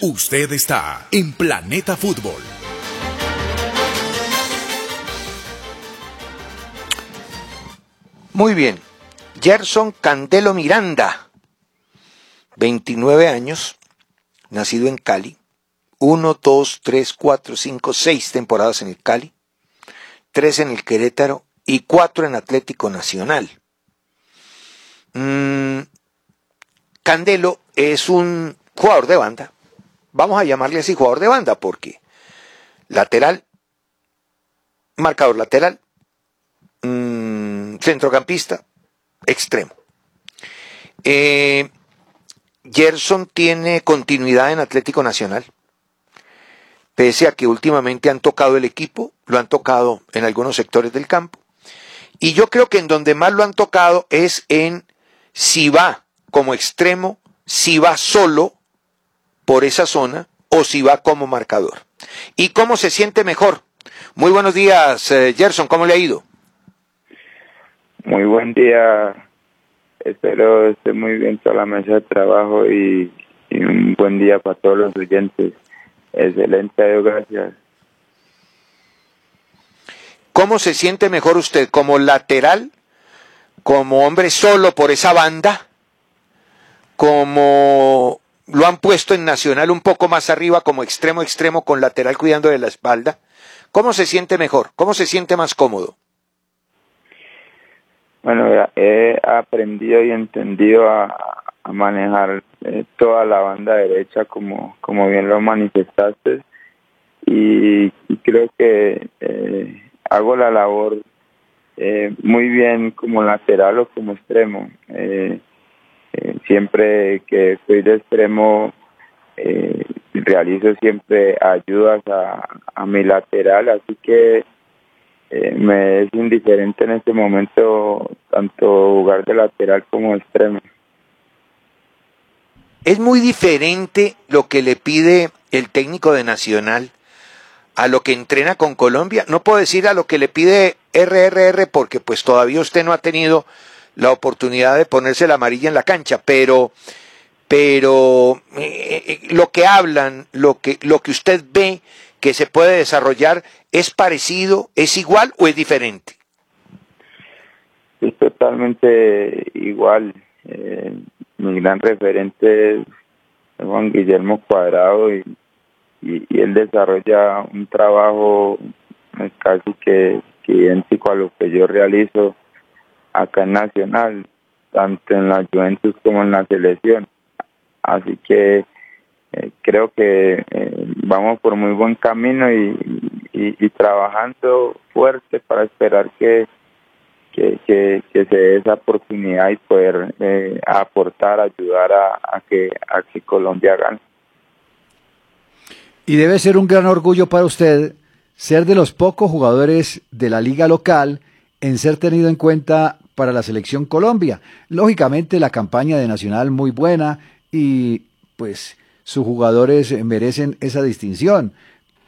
Usted está en Planeta Fútbol. Muy bien. Gerson Candelo Miranda, 29 años, nacido en Cali. 1, 2, 3, 4, 5, 6 temporadas en el Cali, 3 en el Querétaro y 4 en Atlético Nacional. Mm, Candelo es un jugador de banda. Vamos a llamarle así jugador de banda porque lateral, marcador lateral, mm, centrocampista, extremo. Eh, Gerson tiene continuidad en Atlético Nacional, pese a que últimamente han tocado el equipo, lo han tocado en algunos sectores del campo, y yo creo que en donde más lo han tocado es en si va como extremo, si va solo por esa zona o si va como marcador. ¿Y cómo se siente mejor? Muy buenos días, eh, Gerson, ¿cómo le ha ido? Muy buen día. Espero esté muy bien toda la mesa de trabajo y, un buen día para todos los oyentes. Excelente, gracias. ¿Cómo se siente mejor usted? ¿Como lateral? ¿Como hombre solo por esa banda? ¿Como lo han puesto en Nacional un poco más arriba como extremo extremo con lateral cuidando de la espalda? ¿Cómo se siente mejor? ¿Cómo se siente más cómodo? Bueno, he aprendido y entendido a, manejar eh, toda la banda derecha como, como bien lo manifestaste y, creo que eh, hago la labor eh, muy bien como lateral o como extremo. Siempre que estoy de extremo realizo siempre ayudas a, a mi lateral, así que eh, me es indiferente en este momento tanto jugar de lateral como extremo. Es muy diferente lo que le pide el técnico de Nacional a lo que entrena con Colombia. No puedo decir a lo que le pide RRR porque pues todavía usted no ha tenido la oportunidad de ponerse la amarilla en la cancha, pero pero eh, eh, lo que hablan, lo que lo que usted ve que se puede desarrollar es parecido, es igual o es diferente? Es totalmente igual. Eh, mi gran referente es Juan Guillermo Cuadrado y, y, él desarrolla un trabajo casi que, idéntico a lo que yo realizo acá en Nacional, tanto en la Juventus como en la selección. Así que eh, creo que eh, vamos por muy buen camino y, trabajando fuerte para esperar que, que, se dé esa oportunidad y poder eh, aportar, ayudar a, que, a que Colombia gane. Y debe ser un gran orgullo para usted ser de los pocos jugadores de la liga local en ser tenido en cuenta para la selección Colombia. Lógicamente la campaña de Nacional muy buena y pues sus jugadores merecen esa distinción.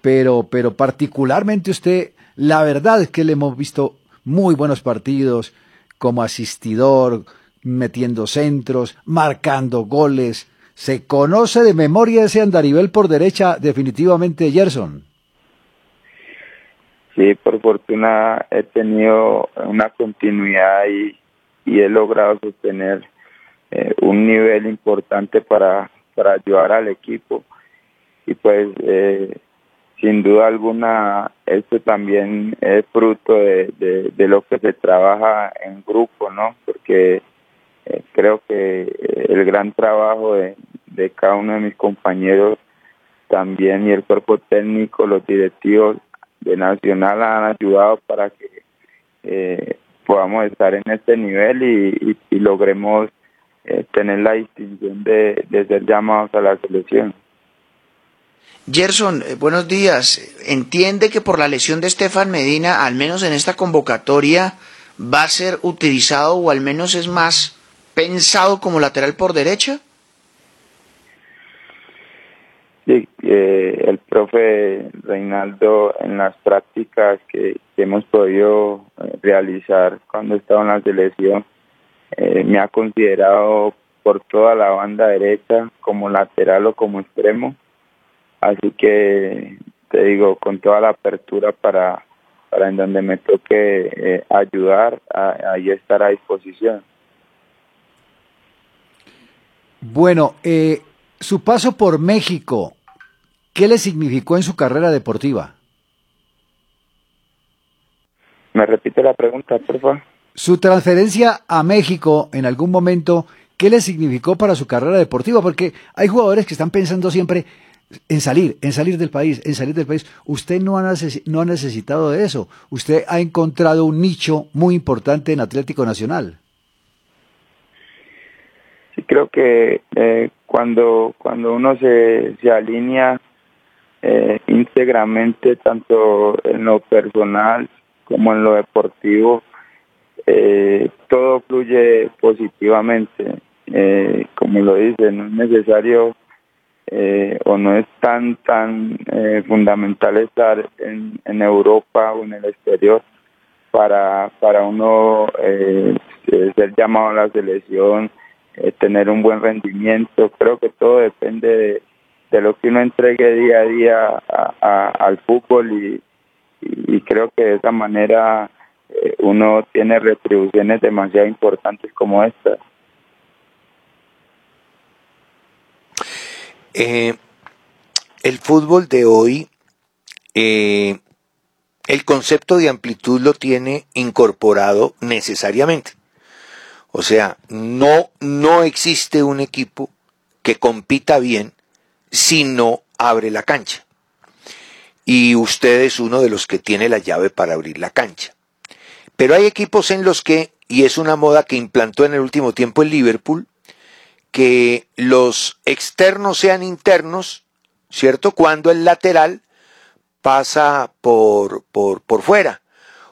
Pero, pero particularmente usted, la verdad es que le hemos visto muy buenos partidos como asistidor, metiendo centros, marcando goles. ¿Se conoce de memoria ese andarivel por derecha definitivamente Gerson? Sí, por fortuna he tenido una continuidad y, he logrado sostener eh, un nivel importante para, para ayudar al equipo y pues eh, sin duda alguna esto también es fruto de, lo que se trabaja en grupo, ¿no? Porque eh, creo que el gran trabajo de cada uno de mis compañeros también y el cuerpo técnico, los directivos de Nacional han ayudado para que eh, podamos estar en este nivel y, y logremos eh, tener la distinción de, ser llamados a la selección. Gerson, eh, buenos días. ¿Entiende que por la lesión de Estefan Medina, al menos en esta convocatoria, va a ser utilizado o al menos es más pensado como lateral por derecha? Sí, eh, el profe Reinaldo en las prácticas que, hemos podido eh, realizar cuando estaba en la selección eh, me ha considerado por toda la banda derecha como lateral o como extremo. Así que te digo, con toda la apertura para, para en donde me toque ayudar, ahí estar a disposición. Bueno, eh, su paso por México, ¿qué le significó en su carrera deportiva? ¿Me repite la pregunta, por favor? Su transferencia a México en algún momento, ¿qué le significó para su carrera deportiva? Porque hay jugadores que están pensando siempre en salir, en salir del país, en salir del país. Usted no ha, no ha necesitado de eso. Usted ha encontrado un nicho muy importante en Atlético Nacional. Sí, creo que eh, cuando, cuando uno se, se alinea eh, íntegramente, tanto en lo personal como en lo deportivo, eh, todo fluye positivamente. Eh, como lo dice, no es necesario eh, o no es tan tan eh, fundamental estar en, en Europa o en el exterior para para uno eh, ser llamado a la selección eh, tener un buen rendimiento. Creo que todo depende de, lo que uno entregue día a día al fútbol y, creo que de esa manera eh, uno tiene retribuciones demasiado importantes como esta. Eh, el fútbol de hoy, el concepto de amplitud lo tiene incorporado necesariamente. O sea, no, no existe un equipo que compita bien si no abre la cancha. Y usted es uno de los que tiene la llave para abrir la cancha. Pero hay equipos en los que, y es una moda que implantó en el último tiempo el Liverpool, que los externos sean internos, ¿cierto? Cuando el lateral pasa por, por, por fuera.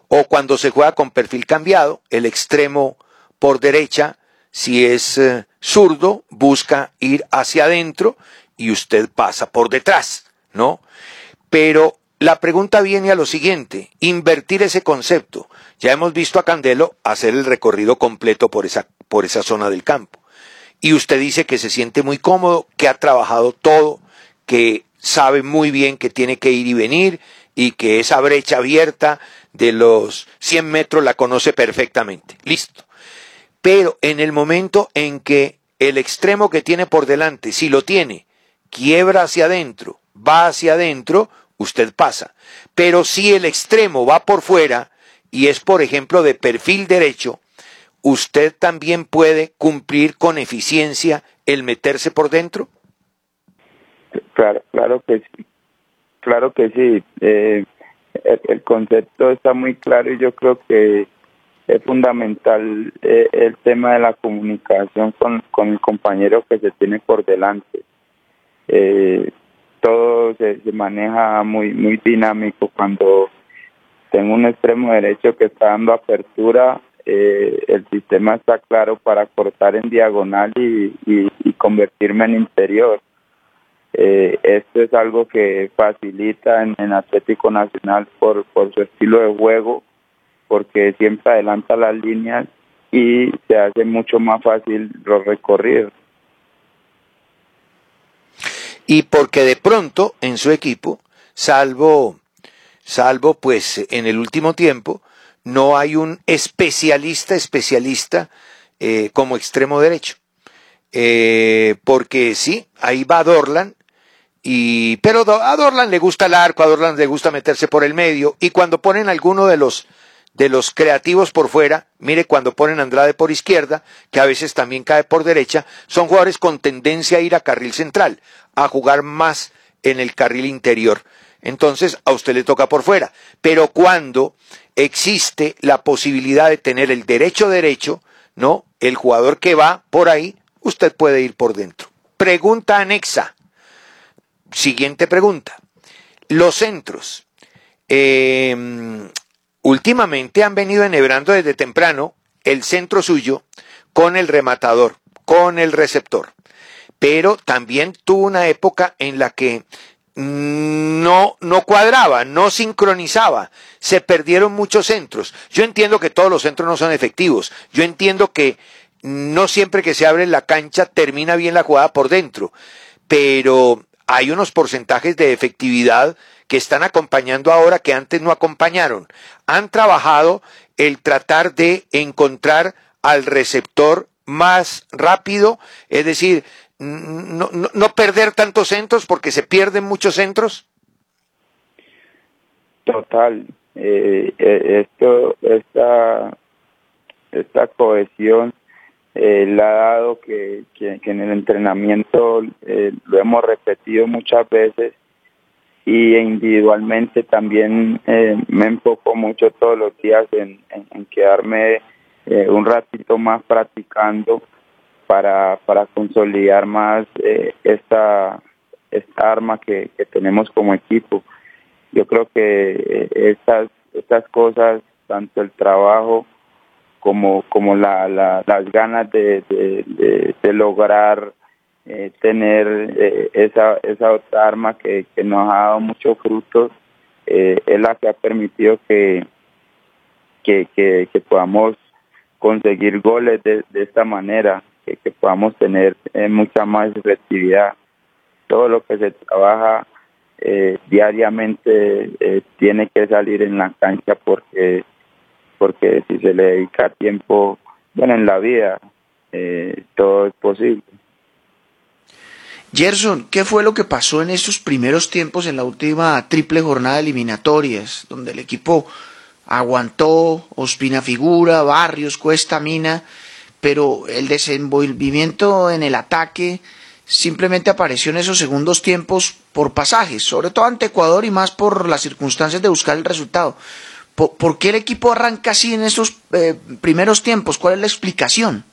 O cuando se juega con perfil cambiado, el extremo por derecha, si es eh, zurdo, busca ir hacia adentro y usted pasa por detrás, ¿no? Pero la pregunta viene a lo siguiente, invertir ese concepto. Ya hemos visto a Candelo hacer el recorrido completo por esa, por esa zona del campo. Y usted dice que se siente muy cómodo, que ha trabajado todo, que sabe muy bien que tiene que ir y venir y que esa brecha abierta de los 100 metros la conoce perfectamente. Listo. Pero en el momento en que el extremo que tiene por delante, si lo tiene, quiebra hacia adentro, va hacia adentro, usted pasa. Pero si el extremo va por fuera y es, por ejemplo, de perfil derecho, usted también puede cumplir con eficiencia el meterse por dentro. Claro, claro que sí. Claro que sí. Eh, el, concepto está muy claro y yo creo que es fundamental eh, el tema de la comunicación con, con el compañero que se tiene por delante. Eh, todo se, maneja muy muy dinámico cuando tengo un extremo derecho que está dando apertura, eh, el sistema está claro para cortar en diagonal y, y, convertirme en interior. esto es algo que facilita en, en Atlético Nacional por, por su estilo de juego porque siempre adelanta las líneas y se hace mucho más fácil los recorridos. Y porque de pronto en su equipo, salvo, salvo pues en el último tiempo, no hay un especialista, especialista eh, como extremo derecho. Eh, porque sí, ahí va Dorlan, y, pero a Dorlan le gusta el arco, a Dorlan le gusta meterse por el medio, y cuando ponen alguno de los de los creativos por fuera, mire cuando ponen Andrade por izquierda, que a veces también cae por derecha, son jugadores con tendencia a ir a carril central, a jugar más en el carril interior. Entonces a usted le toca por fuera. Pero cuando existe la posibilidad de tener el derecho derecho, ¿no? El jugador que va por ahí, usted puede ir por dentro. Pregunta anexa. siguiente pregunta. Los centros. Eh, últimamente han venido enhebrando desde temprano el centro suyo con el rematador, con el receptor. Pero también tuvo una época en la que no, no cuadraba, no sincronizaba, se perdieron muchos centros. Yo entiendo que todos los centros no son efectivos, yo entiendo que no siempre que se abre la cancha termina bien la jugada por dentro, pero hay unos porcentajes de efectividad que están acompañando ahora que antes no acompañaron. Han trabajado el tratar de encontrar al receptor más rápido, es decir, no, no, perder tantos centros porque se pierden muchos centros? Total. Eh, eh, esto, esta, esta cohesión eh, le ha dado que, que, en el entrenamiento lo hemos repetido muchas veces y individualmente también me enfoco mucho todos los días en, quedarme un ratito más practicando para, para consolidar más eh, esta, esta arma que, tenemos como equipo. Yo creo que eh, estas, estas cosas, tanto el trabajo como, como la, las ganas de, de, lograr eh, tener esa, esa otra arma que, nos ha dado muchos frutos, es la que ha permitido que, que, que, podamos conseguir goles de, de esta manera que, podamos tener eh, mucha más efectividad. Todo lo que se trabaja eh, diariamente eh, tiene que salir en la cancha porque porque si se le dedica tiempo, bueno, en la vida todo es posible. Gerson, ¿qué fue lo que pasó en estos primeros tiempos en la última triple jornada eliminatorias, donde el equipo aguantó, Ospina Figura, Barrios, Cuesta, Mina, pero el desenvolvimiento en el ataque simplemente apareció en esos segundos tiempos por pasajes, sobre todo ante Ecuador y más por las circunstancias de buscar el resultado. ¿Por, qué el equipo arranca así en esos eh, primeros tiempos? ¿Cuál es la explicación?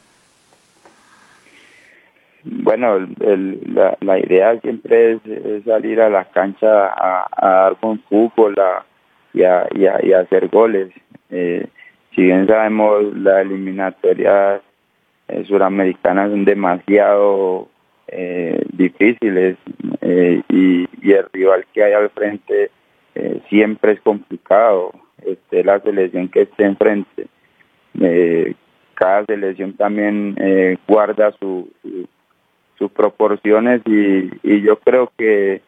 Bueno, la, idea siempre es, salir a la cancha a, dar con fútbol y, a, hacer goles. Eh, si bien sabemos la eliminatoria eh, suramericanas son demasiado eh, difíciles eh, y, el rival que hay al frente eh, siempre es complicado, este, la selección que esté enfrente. cada selección también guarda su, sus proporciones y, y, yo creo que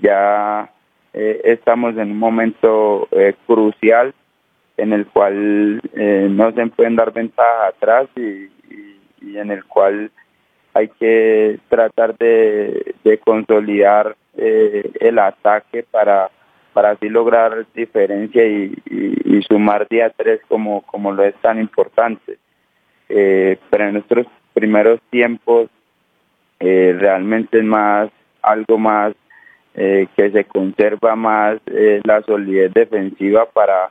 ya estamos en un momento crucial en el cual eh, no se pueden dar ventajas atrás y, en el cual hay que tratar de, consolidar eh, el ataque para, para así lograr diferencia y, sumar día tres como, como lo es tan importante. Eh, pero en nuestros primeros tiempos realmente es más algo más que se conserva más la solidez defensiva para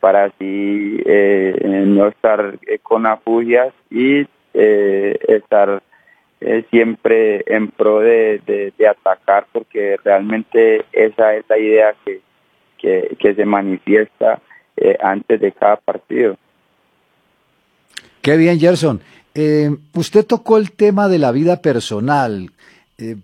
para así eh, no estar eh, con afugias y eh, estar siempre en pro de, atacar porque realmente esa es la idea que, que, se manifiesta antes de cada partido. Qué bien, Gerson. Usted tocó el tema de la vida personal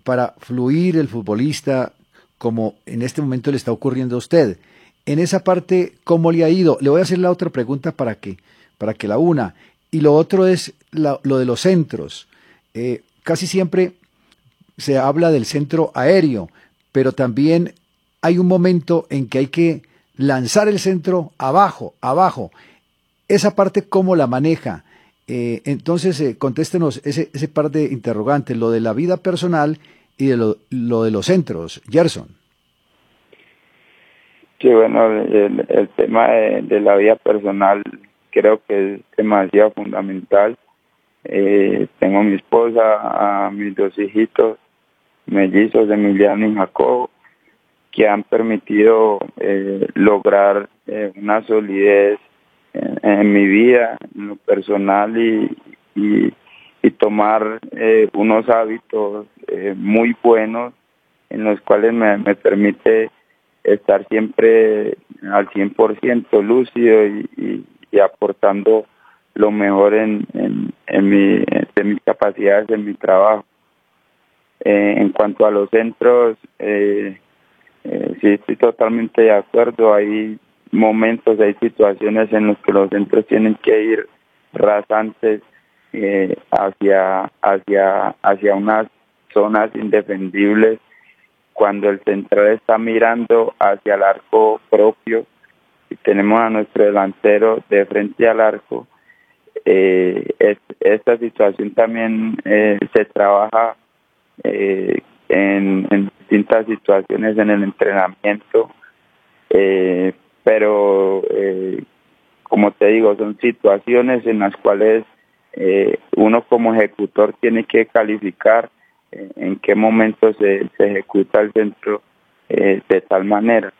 para fluir el futbolista como en este momento le está ocurriendo a usted en esa parte, ¿cómo le ha ido? Le voy a hacer la otra pregunta para que, para que la una. Y lo otro es lo de los centros. Eh, casi siempre se habla del centro aéreo, pero también hay un momento en que hay que lanzar el centro abajo, abajo. Esa parte, ¿cómo la maneja? Eh, entonces, eh, contéstenos ese, ese par de interrogantes, lo de la vida personal y de lo, lo de los centros. Gerson. Sí, bueno, el, tema de, la vida personal creo que es demasiado fundamental. Eh, tengo a mi esposa, a mis dos hijitos, mellizos, Emiliano y Jacob, que han permitido eh, lograr eh, una solidez en, mi vida, en lo personal y, y, tomar eh, unos hábitos eh, muy buenos en los cuales me, me permite estar siempre al 100% lúcido y, y, aportando lo mejor en, en, en mi, de mis capacidades en mi trabajo. Eh, en cuanto a los centros, eh, eh, sí estoy totalmente de acuerdo. Hay momentos, hay situaciones en los que los centros tienen que ir rasantes eh, hacia, hacia, hacia unas zonas indefendibles. Cuando el central está mirando hacia el arco propio y tenemos a nuestro delantero de frente al arco, eh, esta situación también eh, se trabaja eh, en, distintas situaciones en el entrenamiento, pero eh, como te digo, son situaciones en las cuales eh, uno como ejecutor tiene que calificar en qué momento se, se ejecuta el centro eh, de tal manera.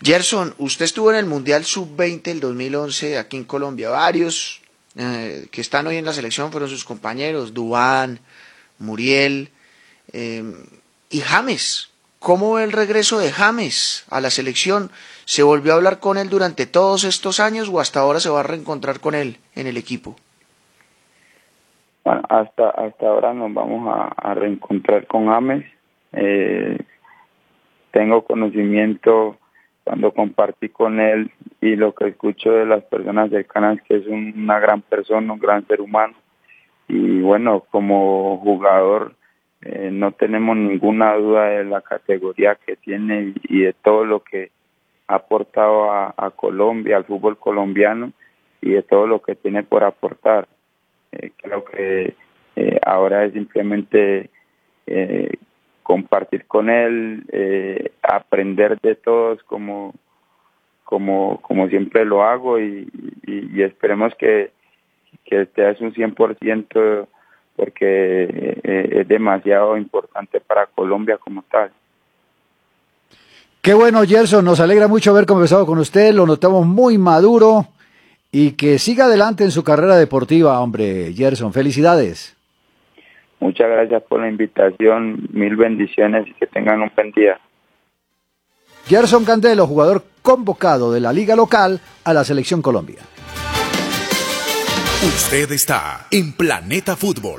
Gerson, usted estuvo en el Mundial Sub-20 del 2011 aquí en Colombia. Varios eh, que están hoy en la selección fueron sus compañeros, Dubán, Muriel eh, y James. ¿Cómo ve el regreso de James a la selección? ¿Se volvió a hablar con él durante todos estos años o hasta ahora se va a reencontrar con él en el equipo? Bueno, hasta hasta ahora nos vamos a, reencontrar con James. Eh, tengo conocimiento cuando compartí con él y lo que escucho de las personas cercanas que es un, una gran persona, un gran ser humano. Y bueno, como jugador eh, no tenemos ninguna duda de la categoría que tiene y, de todo lo que ha aportado a, Colombia, al fútbol colombiano y de todo lo que tiene por aportar. Eh, creo que eh, ahora es simplemente eh, compartir con él, eh, aprender de todos como, como, como siempre lo hago y, esperemos que, que este es un 100% porque eh, es demasiado importante para Colombia como tal. Qué bueno, Gerson, nos alegra mucho haber conversado con usted, lo notamos muy maduro y que siga adelante en su carrera deportiva, hombre, Gerson, felicidades. Muchas gracias por la invitación, mil bendiciones y que tengan un buen día. Gerson Candelo, jugador convocado de la liga local a la selección Colombia. Usted está en Planeta Fútbol.